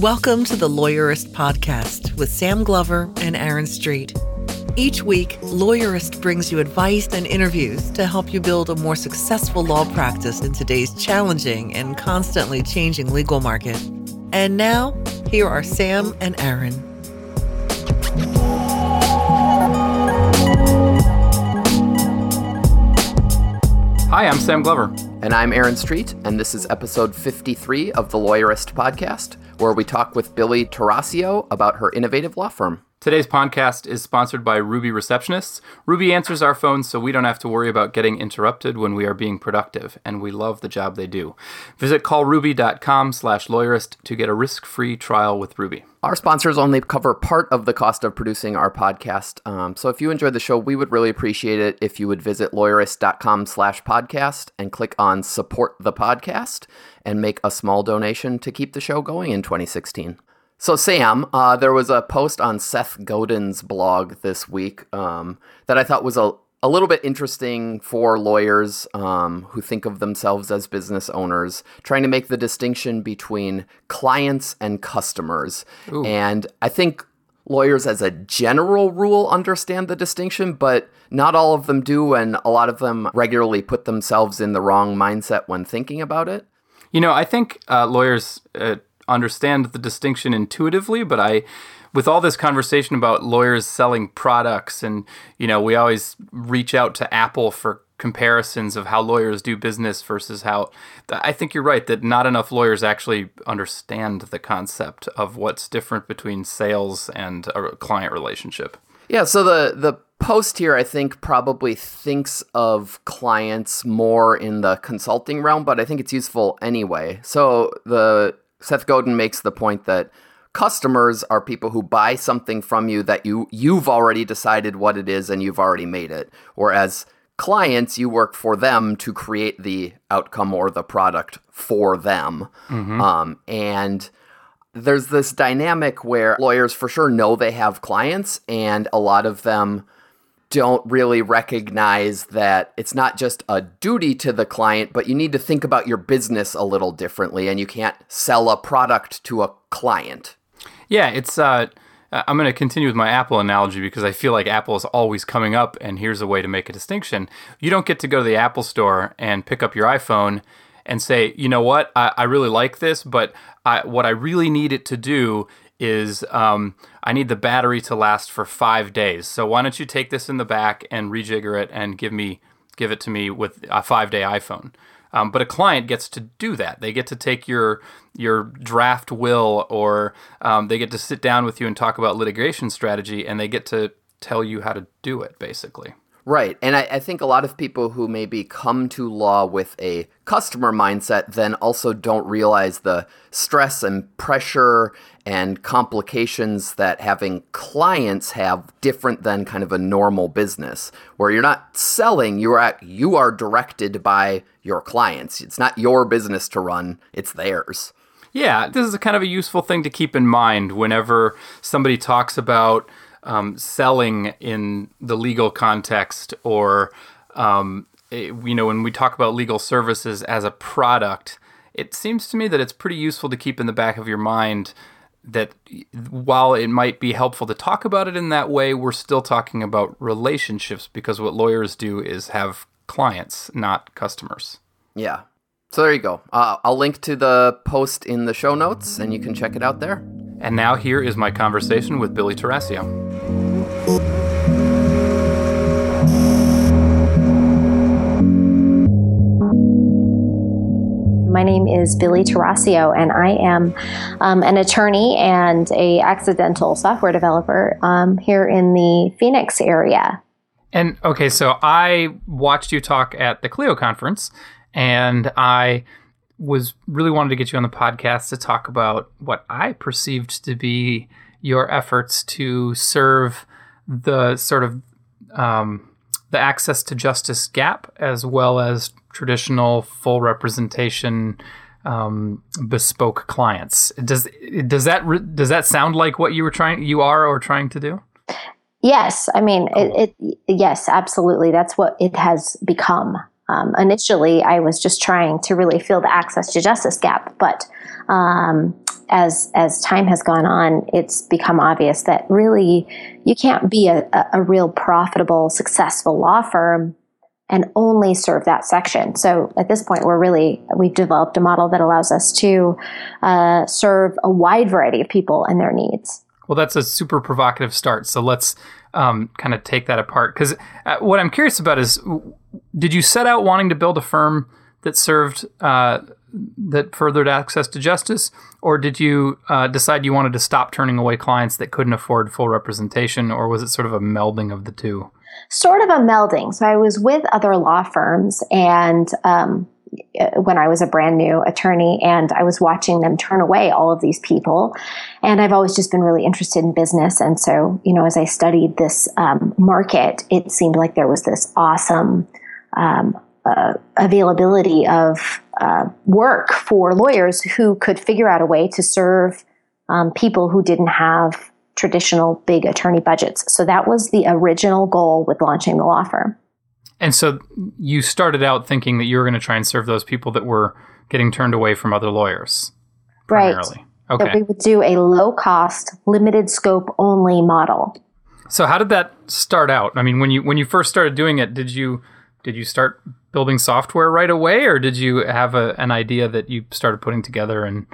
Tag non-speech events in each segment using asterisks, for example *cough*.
Welcome to the Lawyerist Podcast with Sam Glover and Aaron Street. Each week, Lawyerist brings you advice and interviews to help you build a more successful law practice in today's challenging and constantly changing legal market. And now, here are Sam and Aaron. Hi, I'm Sam Glover. And I'm Aaron Street, and this is episode 53 of the Lawyerist Podcast, where we talk with Billie Tarascio about her innovative law firm. Today's podcast is sponsored by Ruby Receptionists. Ruby answers our phones so we don't have to worry about getting interrupted when we are being productive, and we love the job they do. Visit callruby.com slash lawyerist to get a risk-free trial with Ruby. Our sponsors only cover part of the cost of producing our podcast. Um, so if you enjoyed the show, we would really appreciate it if you would visit lawyerist.com slash podcast and click on support the podcast and make a small donation to keep the show going in 2016. So, Sam, uh, there was a post on Seth Godin's blog this week um, that I thought was a, a little bit interesting for lawyers um, who think of themselves as business owners, trying to make the distinction between clients and customers. Ooh. And I think lawyers, as a general rule, understand the distinction, but not all of them do. And a lot of them regularly put themselves in the wrong mindset when thinking about it. You know, I think uh, lawyers. Uh, understand the distinction intuitively, but I with all this conversation about lawyers selling products and you know we always reach out to apple for comparisons of how lawyers do business versus how i think you're right that not enough lawyers actually understand the concept of what's different between sales and a client relationship. Yeah so the the post here i think probably thinks of clients more in the consulting realm but i think it's useful anyway. So the Seth Godin makes the point that customers are people who buy something from you that you you've already decided what it is and you've already made it whereas clients you work for them to create the outcome or the product for them mm-hmm. um, and there's this dynamic where lawyers for sure know they have clients and a lot of them don't really recognize that it's not just a duty to the client, but you need to think about your business a little differently, and you can't sell a product to a client. Yeah, it's. Uh, I'm going to continue with my Apple analogy because I feel like Apple is always coming up, and here's a way to make a distinction. You don't get to go to the Apple store and pick up your iPhone and say, you know what, I, I really like this, but I, what I really need it to do is um, I need the battery to last for five days. So why don't you take this in the back and rejigger it and give me give it to me with a five day iPhone. Um, but a client gets to do that. They get to take your your draft will, or um, they get to sit down with you and talk about litigation strategy, and they get to tell you how to do it, basically. Right. And I, I, think a lot of people who maybe come to law with a customer mindset then also don't realize the stress and pressure and complications that having clients have different than kind of a normal business where you're not selling you are at, you are directed by your clients it's not your business to run it's theirs yeah this is a kind of a useful thing to keep in mind whenever somebody talks about um, selling in the legal context or um, it, you know when we talk about legal services as a product it seems to me that it's pretty useful to keep in the back of your mind that while it might be helpful to talk about it in that way, we're still talking about relationships because what lawyers do is have clients, not customers. Yeah. So there you go. Uh, I'll link to the post in the show notes and you can check it out there. And now here is my conversation with Billie Tarascio. My name is Billie Tarascio, and I am um, an attorney and a accidental software developer um, here in the Phoenix area. And okay, so I watched you talk at the Clio conference, and I was really wanted to get you on the podcast to talk about what I perceived to be your efforts to serve the sort of um, the access to justice gap as well as traditional full representation um, bespoke clients. Does does that does that sound like what you were trying you are or trying to do? Yes, I mean it, it yes, absolutely. That's what it has become. Um, initially, I was just trying to really fill the access to justice gap, but um, as as time has gone on, it's become obvious that really you can't be a, a real profitable, successful law firm and only serve that section. So at this point, we're really we've developed a model that allows us to uh, serve a wide variety of people and their needs. Well, that's a super provocative start. So let's um, kind of take that apart. Because uh, what I'm curious about is, did you set out wanting to build a firm that served uh, that furthered access to justice, or did you uh, decide you wanted to stop turning away clients that couldn't afford full representation, or was it sort of a melding of the two? Sort of a melding. So I was with other law firms, and um, when I was a brand new attorney, and I was watching them turn away all of these people. And I've always just been really interested in business. And so, you know, as I studied this um, market, it seemed like there was this awesome um, uh, availability of uh, work for lawyers who could figure out a way to serve um, people who didn't have traditional big attorney budgets. So that was the original goal with launching the law firm. And so you started out thinking that you were going to try and serve those people that were getting turned away from other lawyers. Primarily. Right. Okay. That we would do a low cost, limited scope only model. So how did that start out? I mean, when you when you first started doing it, did you did you start building software right away, or did you have a, an idea that you started putting together and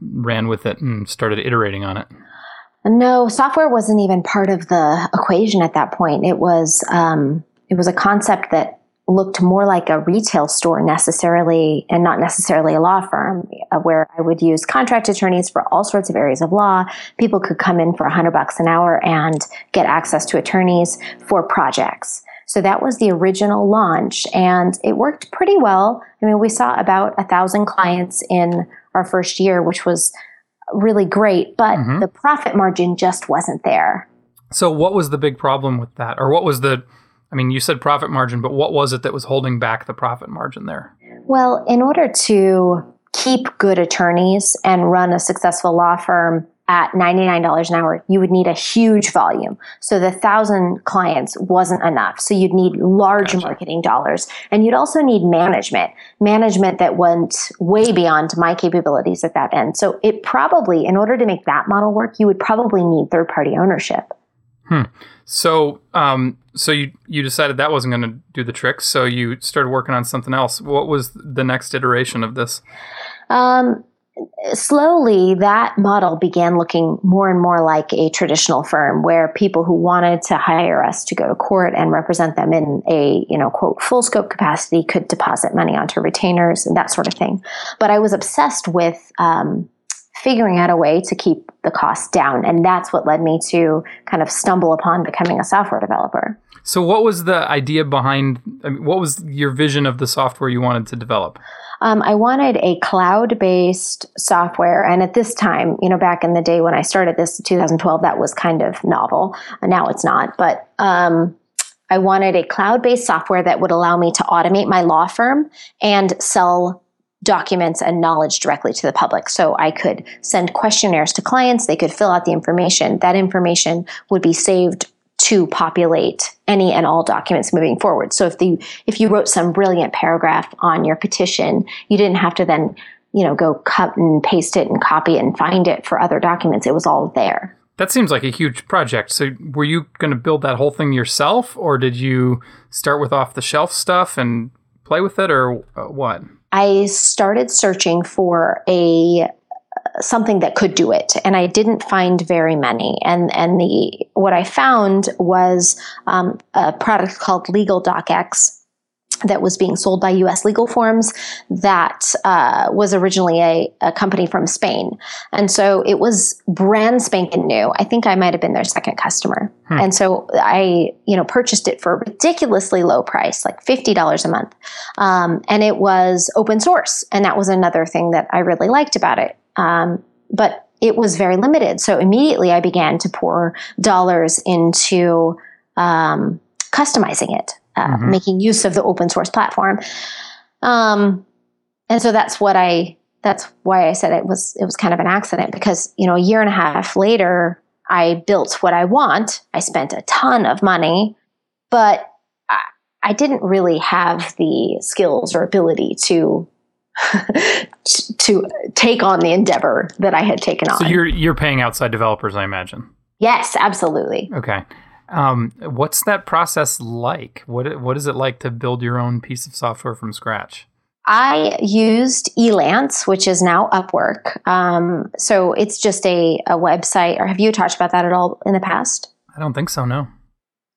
ran with it and started iterating on it? No, software wasn't even part of the equation at that point. It was um, it was a concept that looked more like a retail store necessarily and not necessarily a law firm uh, where I would use contract attorneys for all sorts of areas of law. People could come in for a hundred bucks an hour and get access to attorneys for projects. So that was the original launch and it worked pretty well. I mean, we saw about a thousand clients in our first year, which was really great, but mm-hmm. the profit margin just wasn't there. So what was the big problem with that? Or what was the I mean, you said profit margin, but what was it that was holding back the profit margin there? Well, in order to keep good attorneys and run a successful law firm at $99 an hour, you would need a huge volume. So the thousand clients wasn't enough. So you'd need large gotcha. marketing dollars and you'd also need management, management that went way beyond my capabilities at that end. So it probably, in order to make that model work, you would probably need third party ownership. Hmm. So, um, so you you decided that wasn't going to do the trick. So you started working on something else. What was the next iteration of this? Um, slowly, that model began looking more and more like a traditional firm, where people who wanted to hire us to go to court and represent them in a you know quote full scope capacity could deposit money onto retainers and that sort of thing. But I was obsessed with um, figuring out a way to keep the costs down. And that's what led me to kind of stumble upon becoming a software developer. So, what was the idea behind? I mean, what was your vision of the software you wanted to develop? Um, I wanted a cloud based software. And at this time, you know, back in the day when I started this in 2012, that was kind of novel. Now it's not. But um, I wanted a cloud based software that would allow me to automate my law firm and sell documents and knowledge directly to the public. So I could send questionnaires to clients, they could fill out the information. That information would be saved to populate any and all documents moving forward. So if the if you wrote some brilliant paragraph on your petition, you didn't have to then, you know, go cut and paste it and copy it and find it for other documents. It was all there. That seems like a huge project. So were you going to build that whole thing yourself or did you start with off the shelf stuff and play with it or uh, what? I started searching for a something that could do it and i didn't find very many and and the what i found was um, a product called legal docx that was being sold by US legal forms that uh, was originally a, a, company from Spain. And so it was brand spanking new. I think I might have been their second customer. Hmm. And so I, you know, purchased it for a ridiculously low price, like $50 a month. Um, and it was open source. And that was another thing that I really liked about it. Um, but it was very limited. So immediately I began to pour dollars into um, customizing it uh, mm-hmm. making use of the open source platform. Um, and so that's what I that's why I said it was it was kind of an accident because you know a year and a half later I built what I want. I spent a ton of money, but I, I didn't really have the skills or ability to *laughs* to take on the endeavor that I had taken on. So you're you're paying outside developers, I imagine. Yes, absolutely. Okay. Um, what's that process like? What what is it like to build your own piece of software from scratch? I used Elance, which is now Upwork. Um, so it's just a, a website. Or have you talked about that at all in the past? I don't think so. No.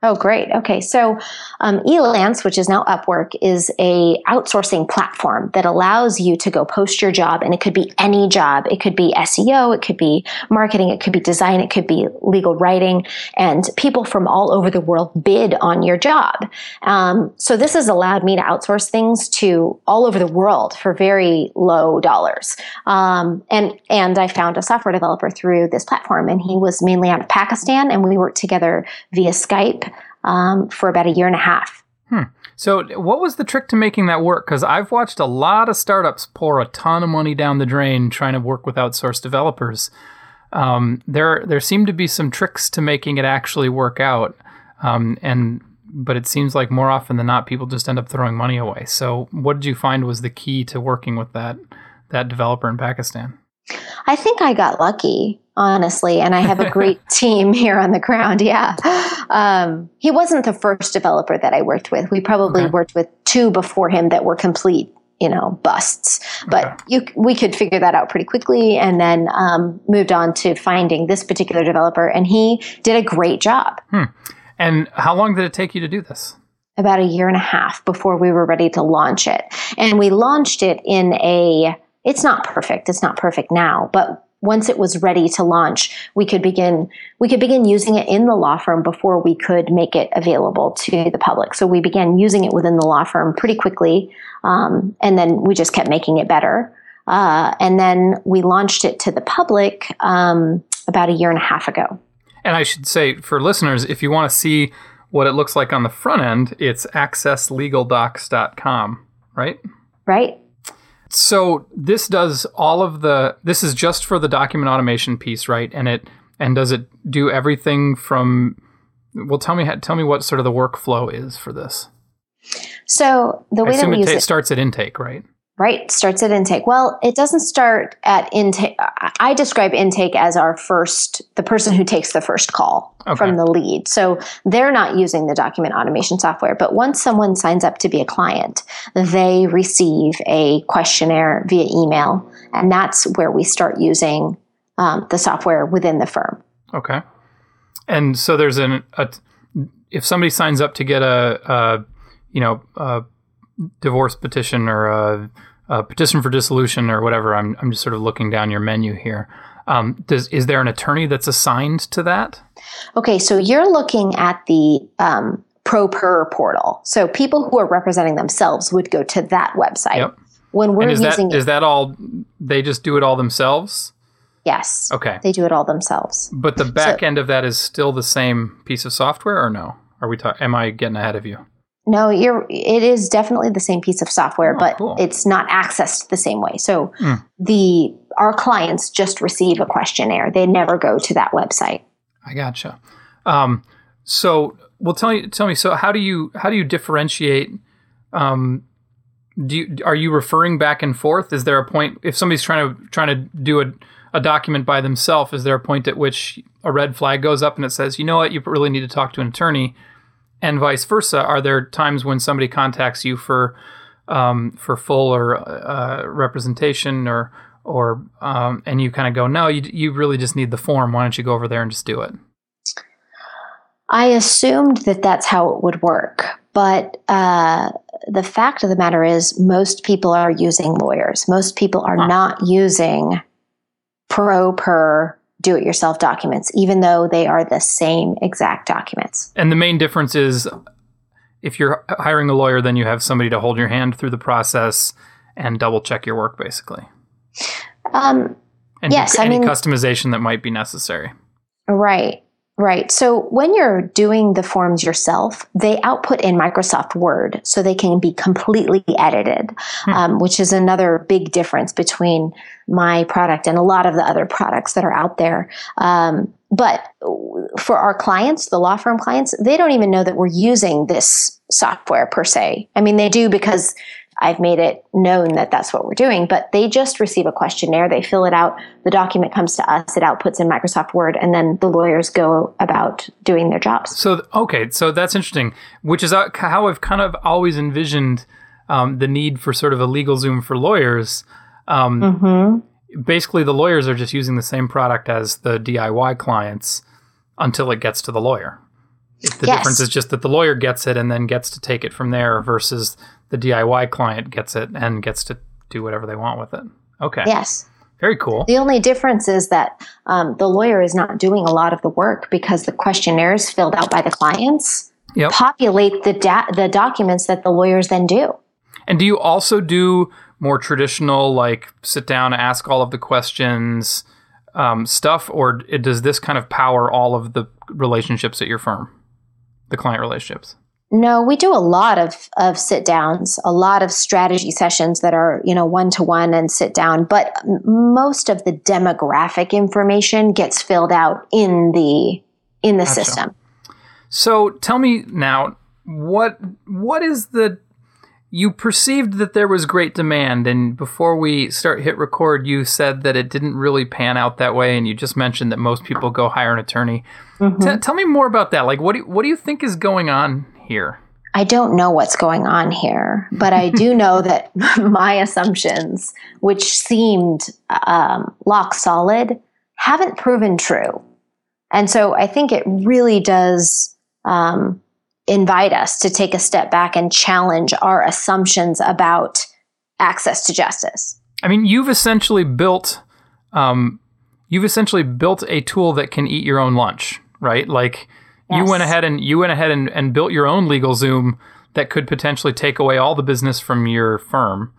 Oh, great. Okay. So um, Elance, which is now Upwork, is a outsourcing platform that allows you to go post your job, and it could be any job. It could be SEO, it could be marketing, it could be design, it could be legal writing, and people from all over the world bid on your job. Um, so this has allowed me to outsource things to all over the world for very low dollars. Um, and and I found a software developer through this platform, and he was mainly out of Pakistan, and we worked together via Skype um, for about a year and a half. Hmm. So, what was the trick to making that work? Because I've watched a lot of startups pour a ton of money down the drain trying to work with outsourced developers. Um, there, there seem to be some tricks to making it actually work out, um, and but it seems like more often than not, people just end up throwing money away. So, what did you find was the key to working with that that developer in Pakistan? I think I got lucky, honestly, and I have a great *laughs* team here on the ground. Yeah. Um, he wasn't the first developer that I worked with. We probably okay. worked with two before him that were complete, you know, busts. But okay. you, we could figure that out pretty quickly and then um, moved on to finding this particular developer, and he did a great job. Hmm. And how long did it take you to do this? About a year and a half before we were ready to launch it. And we launched it in a it's not perfect. It's not perfect now, but once it was ready to launch, we could begin we could begin using it in the law firm before we could make it available to the public. So we began using it within the law firm pretty quickly, um, and then we just kept making it better. Uh, and then we launched it to the public um, about a year and a half ago. And I should say for listeners, if you want to see what it looks like on the front end, it's accesslegaldocs.com, right? Right. So this does all of the. This is just for the document automation piece, right? And it and does it do everything from? Well, tell me tell me what sort of the workflow is for this. So the way that we it use t- it starts at intake, right? Right, starts at intake. Well, it doesn't start at intake. I describe intake as our first, the person who takes the first call okay. from the lead. So they're not using the document automation software. But once someone signs up to be a client, they receive a questionnaire via email. And that's where we start using um, the software within the firm. Okay. And so there's an, a, if somebody signs up to get a, a you know, a divorce petition or a uh, petition for dissolution or whatever. I'm, I'm just sort of looking down your menu here. Um, does is there an attorney that's assigned to that? Okay, so you're looking at the um, ProPer portal. So people who are representing themselves would go to that website. Yep. When we're is using that, it, is that all? They just do it all themselves. Yes. Okay. They do it all themselves. But the back so, end of that is still the same piece of software, or no? Are we? Ta- am I getting ahead of you? No, you're. It is definitely the same piece of software, oh, but cool. it's not accessed the same way. So mm. the our clients just receive a questionnaire; they never go to that website. I gotcha. Um, so, well, tell me, tell me. So, how do you how do you differentiate? Um, do you, are you referring back and forth? Is there a point if somebody's trying to trying to do a a document by themselves? Is there a point at which a red flag goes up and it says, you know what, you really need to talk to an attorney? And vice versa? Are there times when somebody contacts you for um, for full or uh, representation, or or um, and you kind of go, no, you you really just need the form. Why don't you go over there and just do it? I assumed that that's how it would work, but uh, the fact of the matter is, most people are using lawyers. Most people are not using ProPer do it yourself documents, even though they are the same exact documents. And the main difference is if you're hiring a lawyer, then you have somebody to hold your hand through the process and double check your work, basically. Um, and yes, any I mean, customization that might be necessary. Right. Right. So when you're doing the forms yourself, they output in Microsoft Word so they can be completely edited, hmm. um, which is another big difference between my product and a lot of the other products that are out there. Um, but for our clients, the law firm clients, they don't even know that we're using this software per se. I mean, they do because I've made it known that that's what we're doing. But they just receive a questionnaire, they fill it out, the document comes to us, it outputs in Microsoft Word, and then the lawyers go about doing their jobs. So, okay, so that's interesting, which is uh, how I've kind of always envisioned um, the need for sort of a LegalZoom for lawyers. Um, mm-hmm. Basically, the lawyers are just using the same product as the DIY clients until it gets to the lawyer. The yes. difference is just that the lawyer gets it and then gets to take it from there versus the DIY client gets it and gets to do whatever they want with it. Okay. Yes. Very cool. The only difference is that um, the lawyer is not doing a lot of the work because the questionnaires filled out by the clients yep. populate the da- the documents that the lawyers then do. And do you also do more traditional, like sit down, ask all of the questions um, stuff, or does this kind of power all of the relationships at your firm, the client relationships? No, we do a lot of, of sit downs, a lot of strategy sessions that are, you know, one to one and sit down, but most of the demographic information gets filled out in the in the gotcha. system. So tell me now, what what is the you perceived that there was great demand and before we start hit record you said that it didn't really pan out that way and you just mentioned that most people go hire an attorney mm-hmm. T- tell me more about that like what do, what do you think is going on here I don't know what's going on here, but I do *laughs* know that *laughs* my assumptions, which seemed um, lock solid, haven't proven true. And so I think it really does um, invite us to take a step back and challenge our assumptions about access to justice. I mean, you've essentially built, um, you've essentially built a tool that can eat your own lunch, right? Like yes. you went ahead and you went ahead and, and built your own LegalZoom that could potentially take away all the business from your firm,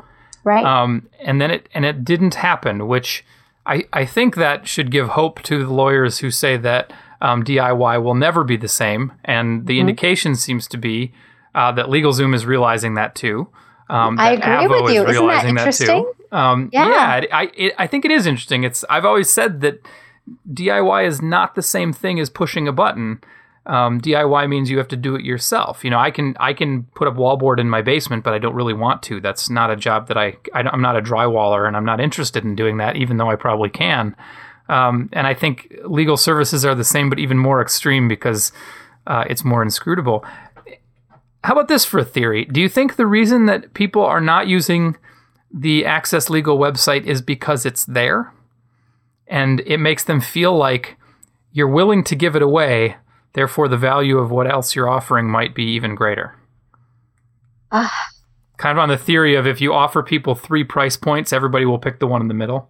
right? Um, and then it and it didn't happen, which I I think that should give hope to the lawyers who say that um, DIY will never be the same. And the mm-hmm. indication seems to be uh, that LegalZoom is realizing that too. Um, I agree Avvo with you. Isn't that interesting? That um, yeah, yeah I, it, I think it is interesting. It's I've always said that DIY is not the same thing as pushing a button. Um, DIY means you have to do it yourself. You know, I can I can put up wallboard in my basement, but I don't really want to. That's not a job that I, I am not a drywaller, and I'm not interested in doing that, even though I probably can. Um, and I think legal services are the same, but even more extreme because uh, it's more inscrutable. How about this for a theory? Do you think the reason that people are not using the Access Legal website is because it's there? And it makes them feel like you're willing to give it away, therefore, the value of what else you're offering might be even greater. Uh, kind of on the theory of if you offer people three price points, everybody will pick the one in the middle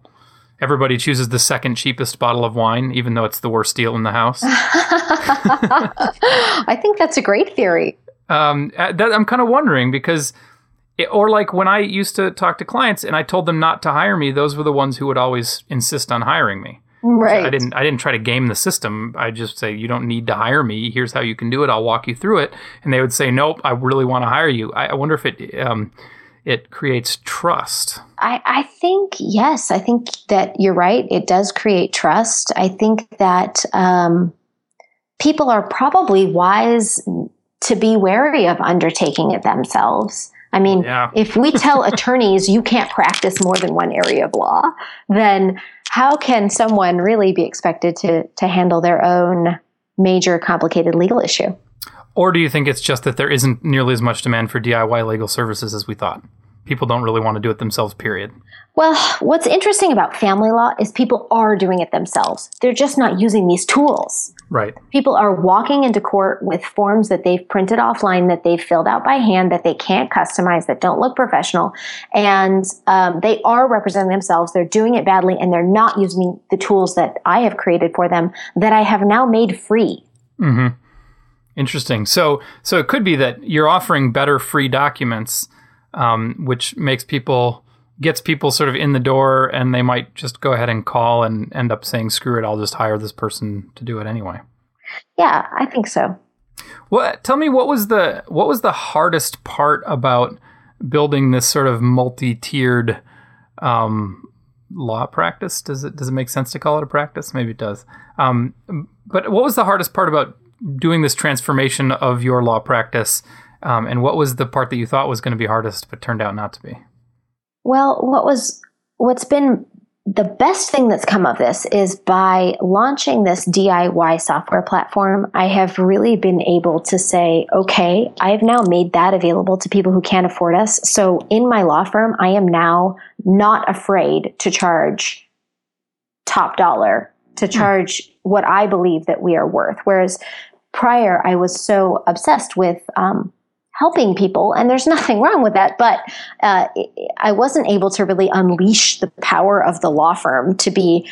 everybody chooses the second cheapest bottle of wine, even though it's the worst deal in the house. *laughs* I think that's a great theory. Um, uh, that, I'm kind of wondering because, it, or like when I used to talk to clients and I told them not to hire me, those were the ones who would always insist on hiring me. Right. I didn't. I didn't try to game the system. I just say you don't need to hire me. Here's how you can do it. I'll walk you through it. And they would say, Nope. I really want to hire you. I, I wonder if it. Um, it creates trust. I, I think, yes, I think that you're right. It does create trust. I think that um, people are probably wise to be wary of undertaking it themselves. I mean, yeah. *laughs* if we tell attorneys you can't practice more than one area of law, then how can someone really be expected to, to handle their own major complicated legal issue? Or do you think it's just that there isn't nearly as much demand for DIY legal services as we thought? People don't really want to do it themselves, period. Well, what's interesting about family law is people are doing it themselves. They're just not using these tools. Right. People are walking into court with forms that they've printed offline, that they've filled out by hand, that they can't customize, that don't look professional. And um, they are representing themselves. They're doing it badly, and they're not using the tools that I have created for them that I have now made free. Mm-hmm. Interesting. So, so it could be that you're offering better free documents, um, which makes people gets people sort of in the door, and they might just go ahead and call and end up saying, "Screw it, I'll just hire this person to do it anyway." Yeah, I think so. What? Tell me what was the what was the hardest part about building this sort of multi-tiered um, law practice? Does it does it make sense to call it a practice? Maybe it does. Um, but what was the hardest part about doing this transformation of your law practice Um, and what was the part that you thought was going to be hardest, but turned out not to be? Well, what was what's been the best thing that's come of this is by launching this DIY software platform, I have really been able to say, okay, I have now made that available to people who can't afford us. So in my law firm, I am now not afraid to charge top dollar, to hmm. charge mm. what I believe that we are worth. Whereas prior, I was so obsessed with, um, helping people, and there's *laughs* nothing wrong with that. But uh, I wasn't able to really unleash the power of the law firm to be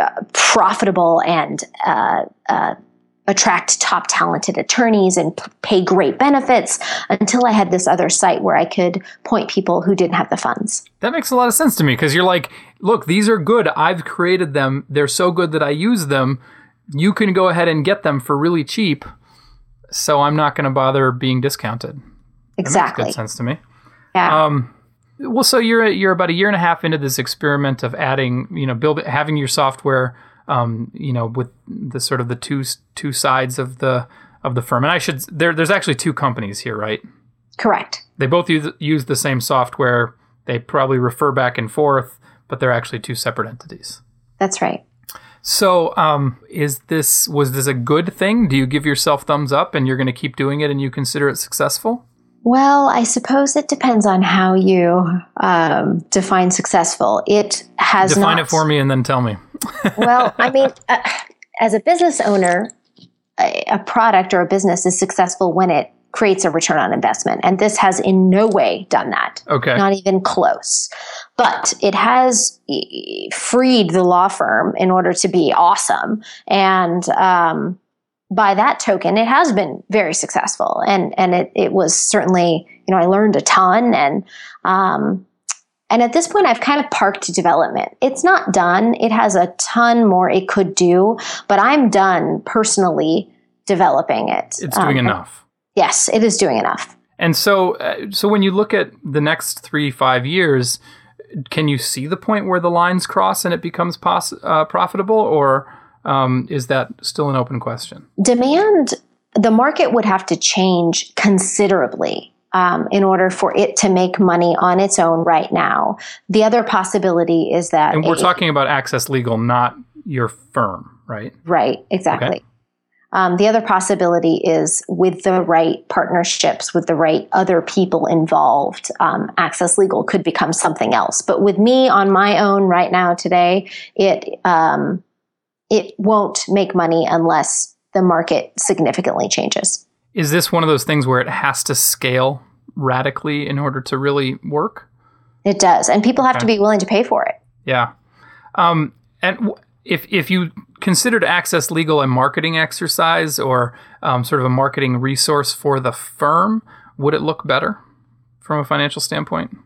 uh, profitable and uh, uh, attract top talented attorneys and p- pay great benefits until I had this other site where I could point people who didn't have the funds. That makes a lot of sense to me because you're like, look, these are good. I've created them. They're so good that I use them. You can go ahead and get them for really cheap so I'm not going to bother being discounted. Exactly. That makes good sense to me. Yeah. Um, well, so you're you're about a year and a half into this experiment of adding, you know, build having your software, um, you know, with the sort of the two two sides of the of the firm. And I should there there's actually two companies here, right? Correct. They both use use the same software. They probably refer back and forth, but they're actually two separate entities. That's right. So, um, is this was this a good thing? Do you give yourself thumbs up and you're going to keep doing it and you consider it successful? Well, I suppose it depends on how you um, define successful. It has define not, it for me and then tell me. well, I mean, *laughs* uh, as a business owner, a, a product or a business is successful when it creates a return on investment. And this has in no way done that. Okay. Not even close. But it has freed the law firm in order to be awesome. And um, by that token, it has been very successful. And, and it, it was certainly, you know, I learned a ton. And, um, and at this point, I've kind of parked development. It's not done. It has a ton more it could do, but I'm done personally developing it. It's doing um, enough Yes, it is doing enough. And so, uh, so when you look at the next three five years, can you see the point where the lines cross and it becomes pos- uh, profitable, or um, is that still an open question? Demand, the market would have to change considerably um, in order for it to make money on its own right now. The other possibility is that. And we're it, talking about Access Legal, not your firm, right? Right, exactly. Okay. Um, the other possibility is with the right partnerships, with the right other people involved, um, Access Legal could become something else. But with me on my own right now today, it um, it won't make money unless the market significantly changes. Is this one of those things where it has to scale radically in order to really work? It does, and people have okay. to be willing to pay for it. Yeah, um, and w- if if you considered access legal a marketing exercise or um, sort of a marketing resource for the firm, would it look better from a financial standpoint?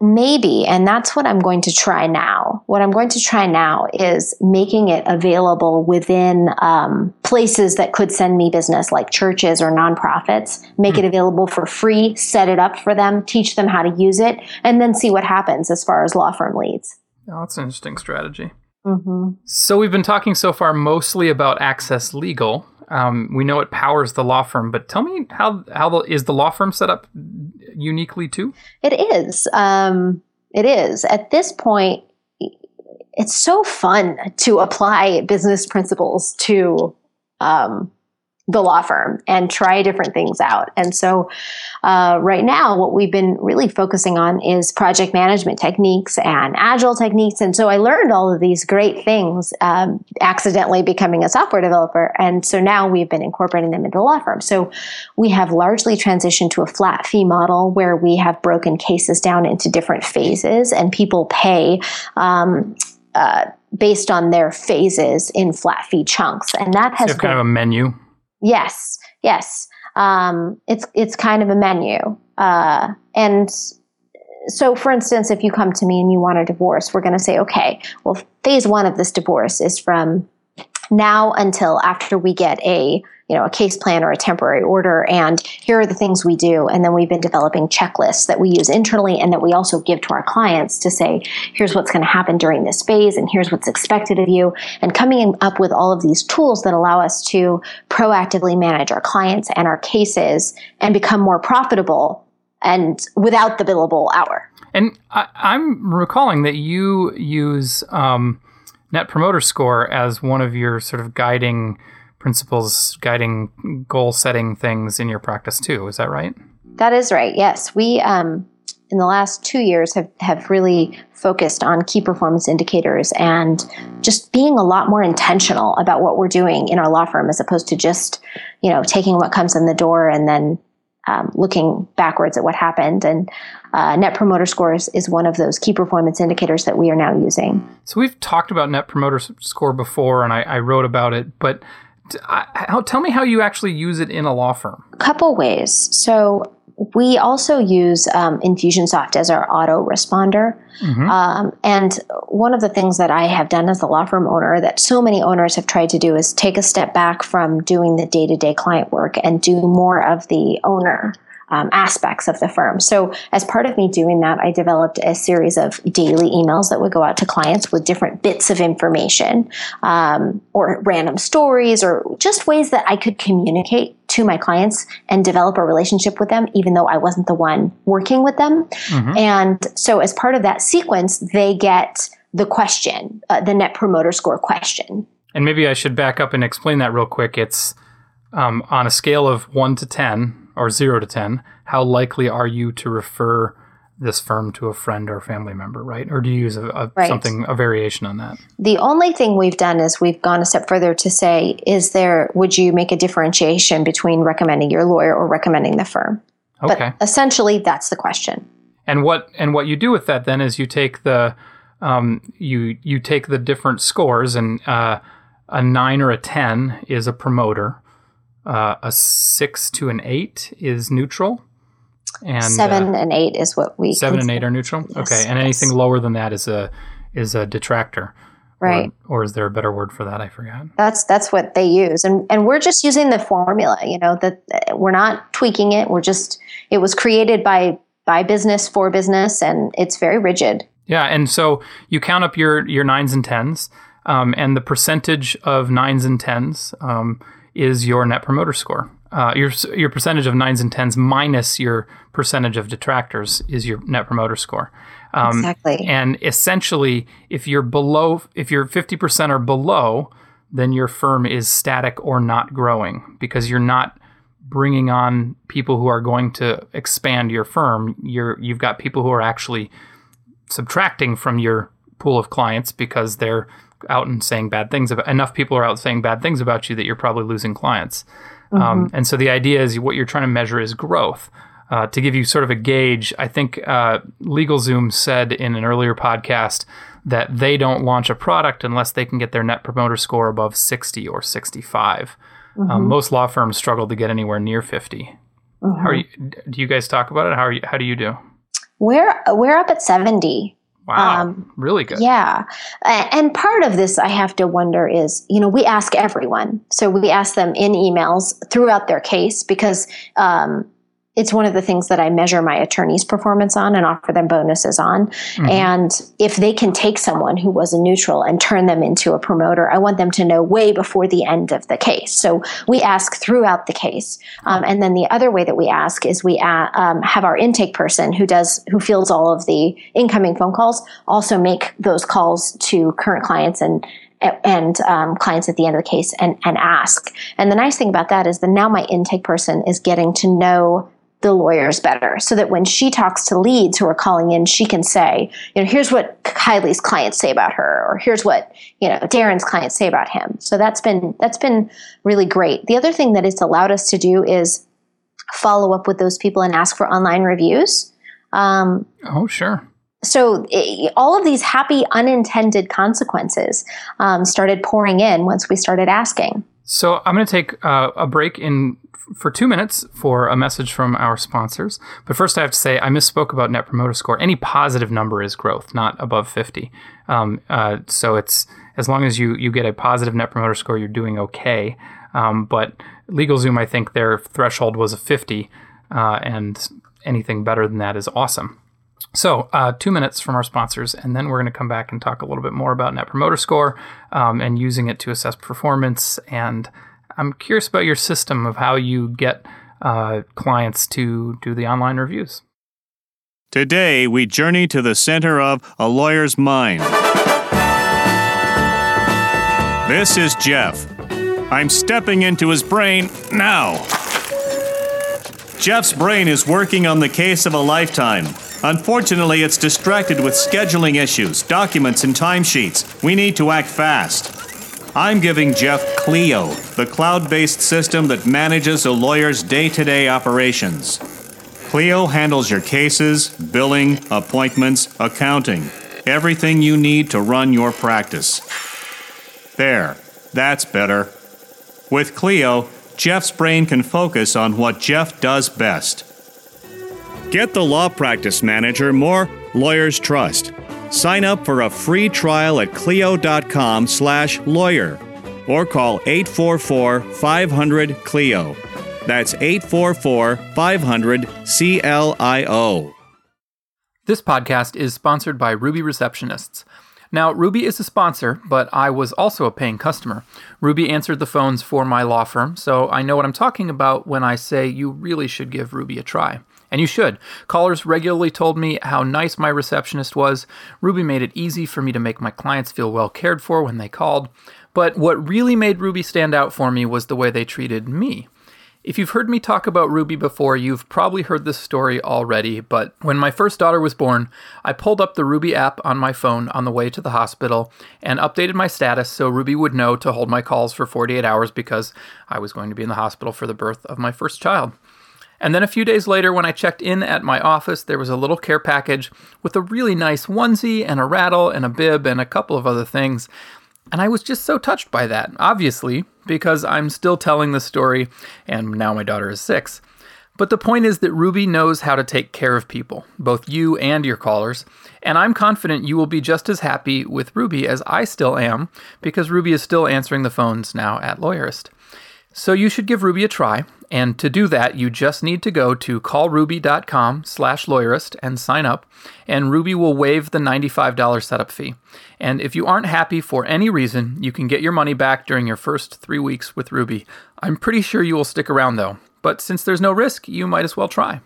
Maybe, and that's what I'm going to try now. What I'm going to try now is making it available within um, places that could send me business, like churches or nonprofits. Make mm it available for free, set it up for them, teach them how to use it, and then see what happens as far as law firm leads. Oh, that's an interesting strategy. Mm-hmm. So we've been talking so far mostly about Access Legal. Um, we know it powers the law firm, but tell me how how the, is the law firm set up uniquely too? It is. Um, it is at this point. It's so fun to apply business principles to um, the law firm and try different things out. And so, uh, right now, what we've been really focusing on is project management techniques and agile techniques. And so, I learned all of these great things um, accidentally becoming a software developer. And so now we've been incorporating them into the law firm. So, we have largely transitioned to a flat fee model where we have broken cases down into different phases and people pay. Um, uh, based on their phases in flat fee chunks, and that has so kind of a menu. Yes, yes. Um, it's it's kind of a menu, uh, and so for instance, if you come to me and you want a divorce, we're going to say, okay, well, phase one of this divorce is from now until after we get a you know a case plan or a temporary order. And here are the things we do. And then we've been developing checklists that we use internally and that we also give to our clients to say here's what's going to happen during this phase and here's what's expected of you. And coming up with all of these tools that allow us to proactively manage our clients and our cases and become more profitable and without the billable hour. And I, am recalling that you use um, net promoter score as one of your sort of guiding principles, guiding goal setting things in your practice too. Is that right? That is right. Yes, we um, in the last two years have have really focused on key performance indicators and just being a lot more intentional about what we're doing in our law firm as opposed to just you know taking what comes in the door and then um, looking backwards at what happened. And uh, Net Promoter Scores is one of those key performance indicators that we are now using. So we've talked about Net Promoter Score before, and I, I wrote about it, but how, tell me how you actually use it in a law firm. A couple ways. So we also use um, Infusionsoft as our auto responder. Mm-hmm. Um, and one of the things that I have done as a law firm owner that so many owners have tried to do is take a step back from doing the day to day client work and do more of the owner um, aspects of the firm. So, as part of me doing that, I developed a series of daily emails that would go out to clients with different bits of information um, or random stories or just ways that I could communicate to my clients and develop a relationship with them, even though I wasn't the one working with them. Mm-hmm. And so, as part of that sequence, they get the question, uh, the net promoter score question. And maybe I should back up and explain that real quick. It's um, on a scale of one to 10, or 0 to 10, how likely are you to refer this firm to a friend or family member, right? Or do you use a, a right. something a variation on that? The only thing we've done is we've gone a step further to say, is there would you make a differentiation between recommending your lawyer or recommending the firm? Okay. But essentially, that's the question. And what and what you do with that then is you take the um, you you take the different scores and uh, a nine or a ten is a promoter uh, a six to an eight is neutral. And seven uh, and eight is what we seven consider. and eight are neutral. Yes, okay, and yes. anything lower than that is a is a detractor. Right. Or, or, is there a better word for that? I forgot. That's that's what they use, and and we're just using the formula. You know that we're not tweaking it. We're just it was created by by business for business, and it's very rigid. Yeah, and so you count up your your nines and tens, um, and the percentage of nines and tens. Um, is your net promoter score. Uh, your your percentage of nines and tens minus your percentage of detractors is your net promoter score. Um, exactly. And essentially, if you're below, if you're fifty percent or below, then your firm is static or not growing because you're not bringing on people who are going to expand your firm. You're you've got people who are actually subtracting from your pool of clients because they're out and saying bad things about enough people are out saying bad things about you that you're probably losing clients. Um, mm-hmm. Um, and so the idea is what you're trying to measure is growth. Uh, to give you sort of a gauge, I think uh, LegalZoom said in an earlier podcast that they don't launch a product unless they can get their net promoter score above 60 or 65. Um, mm-hmm. Um, most law firms struggle to get anywhere near 50. Mm-hmm. How are you, do you guys talk about it? How are you, how do you do? We're we're up at 70. Wow. Um, really good. Yeah. And part of this, I have to wonder is, you know, we ask everyone. So we ask them in emails throughout their case because um, it's one of the things that I measure my attorney's performance on and offer them bonuses on. Mm-hmm. And if they can take someone who was a neutral and turn them into a promoter, I want them to know way before the end of the case. So we ask throughout the case. Um, and then the other way that we ask is we a- um, have our intake person who does, who fields all of the incoming phone calls also make those calls to current clients and and um, clients at the end of the case and, and ask. And the nice thing about that is that now my intake person is getting to know the lawyers better so that when she talks to leads who are calling in, she can say, you know, here's what Kylie's clients say about her, or here's what, you know, Darren's clients say about him. So that's been, that's been really great. The other thing that it's allowed us to do is follow up with those people and ask for online reviews. Um, oh, sure. So it, all of these happy unintended consequences um, started pouring in once we started asking. So I'm going to take uh, a break in for two minutes for a message from our sponsors. But first, I have to say I misspoke about Net Promoter Score. Any positive number is growth, not above 50. Um, uh, so it's as long as you you get a positive Net Promoter Score, you're doing okay. Um, but LegalZoom, I think their threshold was a 50, uh, and anything better than that is awesome. So, uh, two minutes from our sponsors, and then we're going to come back and talk a little bit more about Net Promoter Score um, and using it to assess performance. And I'm curious about your system of how you get uh, clients to do the online reviews. Today, we journey to the center of a lawyer's mind. This is Jeff. I'm stepping into his brain now. Jeff's brain is working on the case of a lifetime. Unfortunately, it's distracted with scheduling issues, documents, and timesheets. We need to act fast. I'm giving Jeff Clio, the cloud based system that manages a lawyer's day to day operations. Clio handles your cases, billing, appointments, accounting, everything you need to run your practice. There, that's better. With Clio, Jeff's brain can focus on what Jeff does best. Get the Law Practice Manager more lawyers trust. Sign up for a free trial at clio.com slash lawyer or call 844-500-CLIO. That's 844-500-CLIO. This podcast is sponsored by Ruby Receptionists. Now, Ruby is a sponsor, but I was also a paying customer. Ruby answered the phones for my law firm, so I know what I'm talking about when I say you really should give Ruby a try. And you should. Callers regularly told me how nice my receptionist was. Ruby made it easy for me to make my clients feel well cared for when they called. But what really made Ruby stand out for me was the way they treated me. If you've heard me talk about Ruby before, you've probably heard this story already, but when my first daughter was born, I pulled up the Ruby app on my phone on the way to the hospital and updated my status so Ruby would know to hold my calls for 48 hours because I was going to be in the hospital for the birth of my first child. And then a few days later, when I checked in at my office, there was a little care package with a really nice onesie and a rattle and a bib and a couple of other things. And I was just so touched by that, obviously, because I'm still telling the story, and now my daughter is six. But the point is that Ruby knows how to take care of people, both you and your callers, and I'm confident you will be just as happy with Ruby as I still am, because Ruby is still answering the phones now at Lawyerist. So you should give Ruby a try, and to do that, you just need to go to callruby.com slash lawyerist and sign up, and Ruby will waive the $95 setup fee. And if you aren't happy for any reason, you can get your money back during your first three weeks with Ruby. I'm pretty sure you will stick around though, but since there's no risk, you might as well try.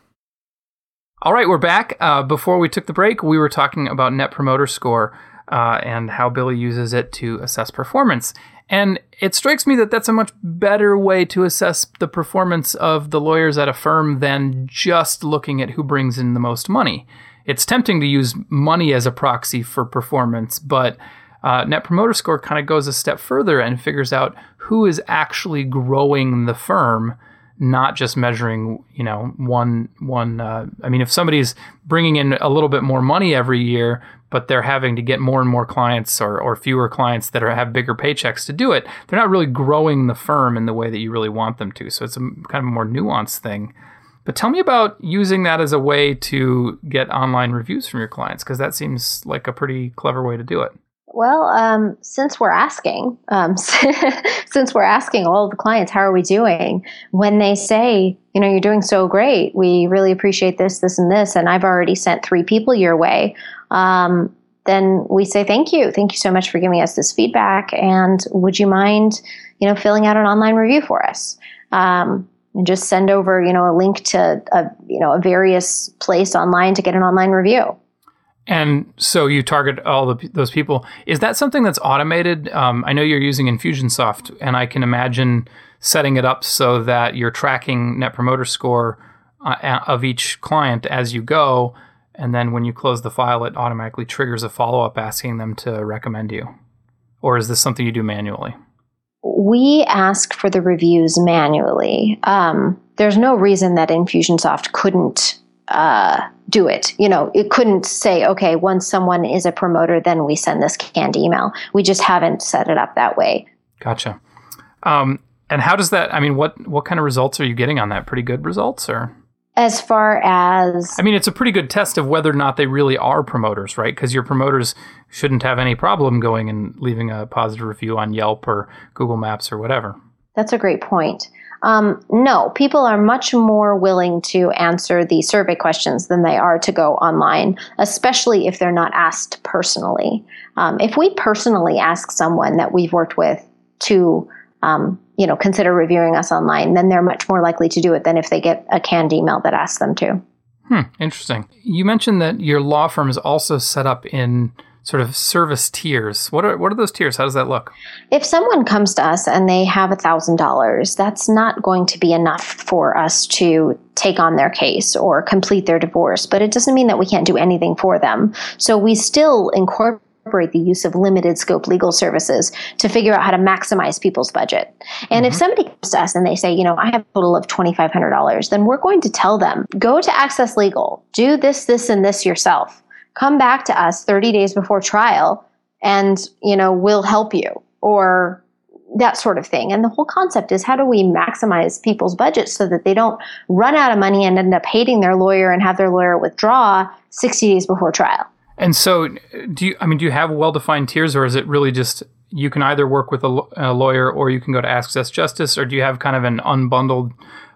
All right, we're back. Uh, before we took the break, we were talking about Net Promoter Score uh, and how Billie uses it to assess performance. And it strikes me that that's a much better way to assess the performance of the lawyers at a firm than just looking at who brings in the most money. It's tempting to use money as a proxy for performance, but uh, Net Promoter Score kind of goes a step further and figures out who is actually growing the firm, not just measuring, you know, one one. Uh, I mean, if somebody's bringing in a little bit more money every year, but they're having to get more and more clients or, or fewer clients that are, have bigger paychecks to do it. They're not really growing the firm in the way that you really want them to. So it's a kind of a more nuanced thing. But tell me about using that as a way to get online reviews from your clients, because that seems like a pretty clever way to do it. Well, um, since we're asking, um, *laughs* since we're asking all the clients, how are we doing? When they say, you know, you're doing so great, we really appreciate this, this, and this, and I've already sent three people your way, um, then we say thank you, thank you so much for giving us this feedback, and would you mind, you know, filling out an online review for us? Um, and just send over, you know, a link to a, you know, a various place online to get an online review. And so you target all the, those people. Is that something that's automated? Um, I know you're using Infusionsoft, and I can imagine setting it up so that you're tracking Net Promoter Score uh, of each client as you go, and then when you close the file, it automatically triggers a follow up asking them to recommend you. Or is this something you do manually? We ask for the reviews manually. Um, there's no reason that Infusionsoft couldn't uh, do it. You know, it couldn't say, okay, once someone is a promoter, then we send this canned email. We just haven't set it up that way. Gotcha. Um, and how does that? I mean, what what kind of results are you getting on that? Pretty good results, or? As far as I mean, it's a pretty good test of whether or not they really are promoters, right? Because your promoters shouldn't have any problem going and leaving a positive review on Yelp or Google Maps or whatever. That's a great point. Um, no, people are much more willing to answer the survey questions than they are to go online, especially if they're not asked personally. Um, if we personally ask someone that we've worked with to um, you know, consider reviewing us online, then they're much more likely to do it than if they get a canned email that asks them to. Hmm, interesting. You mentioned that your law firm is also set up in sort of service tiers. What are what are those tiers? How does that look? If someone comes to us and they have a thousand dollars, that's not going to be enough for us to take on their case or complete their divorce. But it doesn't mean that we can't do anything for them. So we still incorporate incorporate the use of limited scope legal services to figure out how to maximize people's budget. And mm-hmm. if somebody comes to us and they say, you know, I have a total of $2,500, then we're going to tell them, go to Access Legal, do this, this, and this yourself. Come back to us 30 days before trial and, you know, we'll help you. Or that sort of thing. And the whole concept is how do we maximize people's budgets so that they don't run out of money and end up hating their lawyer and have their lawyer withdraw 60 days before trial? And so, do you? I mean, do you have well-defined tiers, or is it really just you can either work with a, a lawyer or you can go to Access Justice, or do you have kind of an unbundled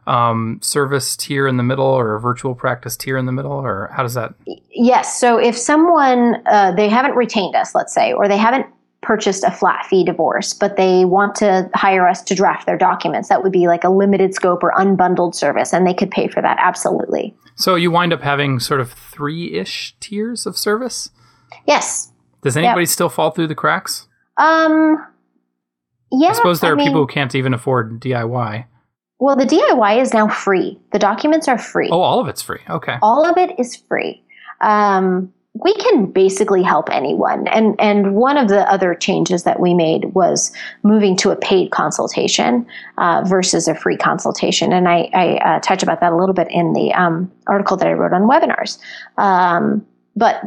um, service tier in the middle, or a virtual practice tier in the middle, or how does that? Yes. So if someone uh, they haven't retained us, let's say, or they haven't purchased a flat fee divorce, but they want to hire us to draft their documents. That would be like a limited scope or unbundled service, and they could pay for that absolutely. So you wind up having sort of three ish tiers of service? Yes. Does anybody yep. still fall through the cracks? Um, yeah. I suppose there I are mean, people who can't even afford DIY. Well, the DIY is now free. The documents are free. Oh, all of it's free. Okay. All of it is free. Um, we can basically help anyone. And and one of the other changes that we made was moving to a paid consultation uh, versus a free consultation. And I, I uh, touch about that a little bit in the um, article that I wrote on webinars. Um, but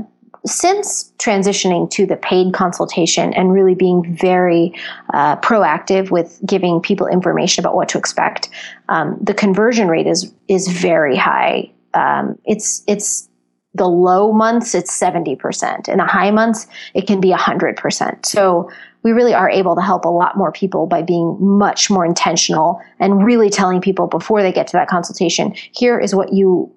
since transitioning to the paid consultation and really being very uh, proactive with giving people information about what to expect, um, the conversion rate is is very high. Um, it's it's the low months, it's 70%. In the high months, it can be 100%. So we really are able to help a lot more people by being much more intentional and really telling people before they get to that consultation here is what you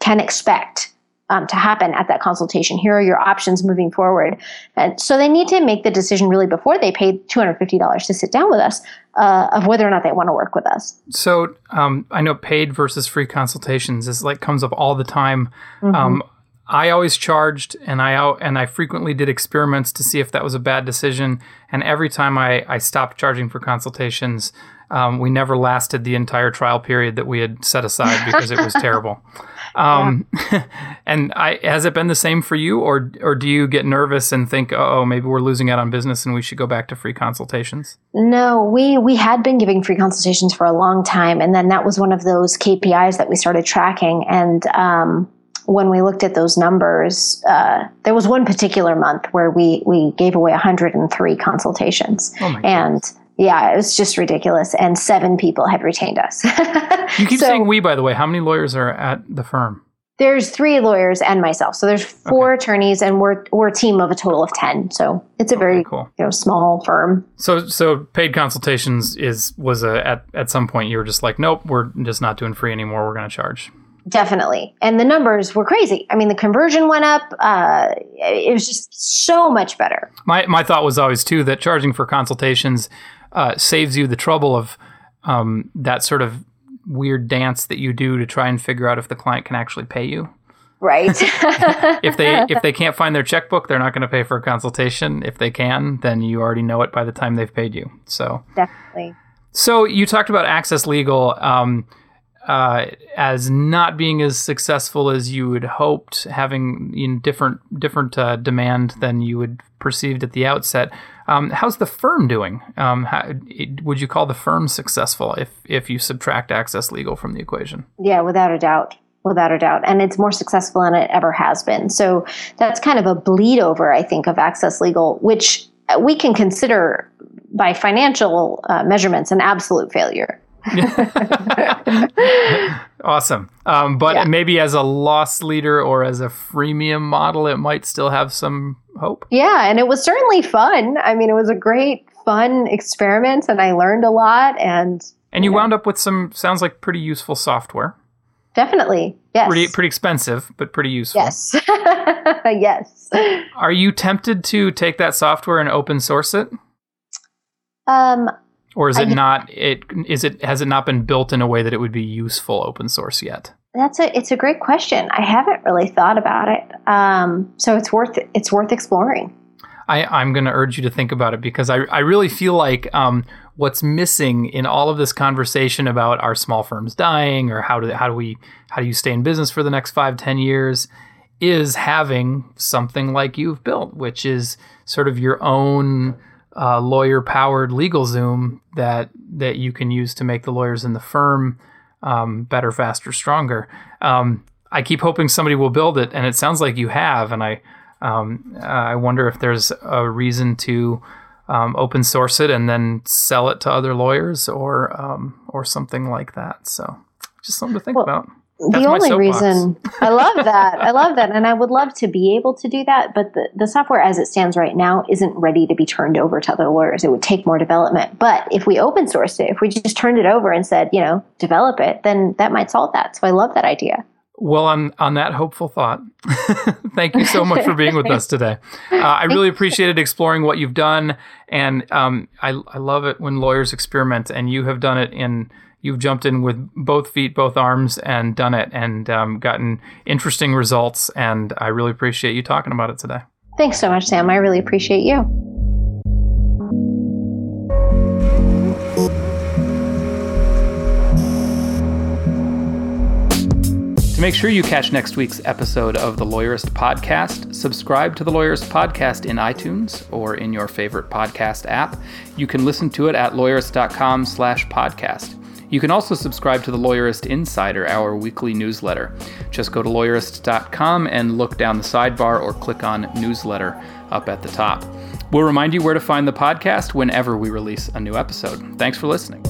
can expect um, to happen at that consultation. Here are your options moving forward. And so they need to make the decision really before they pay $250 to sit down with us uh, of whether or not they want to work with us. So um, I know paid versus free consultations is like comes up all the time. Mm-hmm. Um, I always charged, and I out and I frequently did experiments to see if that was a bad decision. And every time I, I stopped charging for consultations, um, we never lasted the entire trial period that we had set aside because it was *laughs* terrible. Um, yeah. *laughs* and I, has it been the same for you, or or do you get nervous and think, oh, maybe we're losing out on business and we should go back to free consultations? No, we we had been giving free consultations for a long time, and then that was one of those KPIs that we started tracking, and um, when we looked at those numbers, uh, there was one particular month where we we gave away 103 consultations, oh and yeah, it was just ridiculous. And seven people had retained us. *laughs* you keep so, saying we, by the way. How many lawyers are at the firm? There's three lawyers and myself. So there's four okay. attorneys, and we're we're a team of a total of ten. So it's a very cool. you know small firm. So so paid consultations is was a at at some point you were just like, nope, we're just not doing free anymore. We're going to charge. Definitely, and the numbers were crazy. I mean, the conversion went up. Uh, it was just so much better. My my thought was always too that charging for consultations uh, saves you the trouble of um, that sort of weird dance that you do to try and figure out if the client can actually pay you. Right. *laughs* *laughs* if they if they can't find their checkbook, they're not going to pay for a consultation. If they can, then you already know it by the time they've paid you. So definitely. So you talked about Access Legal um, uh, as not being as successful as you had hoped, having in different different uh, demand than you had perceived at the outset. Um, how's the firm doing? Um, how, would you call the firm successful if if you subtract Access Legal from the equation? Yeah, without a doubt. Without a doubt. And it's more successful than it ever has been. So that's kind of a bleed over, I think, of Access Legal, which we can consider by financial uh, measurements an absolute failure. *laughs* *laughs* *laughs* Awesome. Um, but Yeah. maybe as a loss leader or as a freemium model, it might still have some hope. Yeah, and it was certainly fun. I mean, it was a great, fun experiment, and I learned a lot. And And you wound up with some sounds like pretty useful software. definitely, yes, Pretty pretty expensive, but pretty useful. yes, *laughs* yes. Are you tempted to take that software and open source it? Um, Or is it I- not it is it has it not been built in a way that it would be useful open source yet? that's a it's a great question. I haven't really thought about it. Um, so it's worth it's worth exploring. I, I'm going to urge you to think about it because I, I really feel like um, what's missing in all of this conversation about our small firms dying or how do how do we how do you stay in business for the next five ten years is having something like you've built, which is sort of your own uh, lawyer powered LegalZoom that that you can use to make the lawyers in the firm um, better, faster, stronger. Um, I keep hoping somebody will build it, and it sounds like you have. And I um, I wonder if there's a reason to um, open source it and then sell it to other lawyers or um, or something like that. So just something to think Well, about. The That's my only reason I love that, I love that, and I would love to be able to do that. But the, the software as it stands right now isn't ready to be turned over to other lawyers. It would take more development. But if we open sourced it, if we just turned it over and said, you know, develop it, then that might solve that. So I love that idea. Well, on on that hopeful thought, *laughs* thank you so much for being with us today. *laughs* Uh, I really appreciated exploring what you've done, and um, I I love it when lawyers experiment, and you have done it in. You've jumped in with both feet, both arms, and done it, and um, gotten interesting results. And I really appreciate you talking about it today. Thanks so much, Sam. I really appreciate you. To make sure you catch next week's episode of the Lawyerist Podcast, subscribe to the Lawyerist Podcast in iTunes or in your favorite podcast app. You can listen to it at lawyerist.com slash podcast. You can also subscribe to the Lawyerist Insider, our weekly newsletter. Just go to lawyerist.com and look down the sidebar or click on newsletter up at the top. We'll remind you where to find the podcast whenever we release a new episode. Thanks for listening.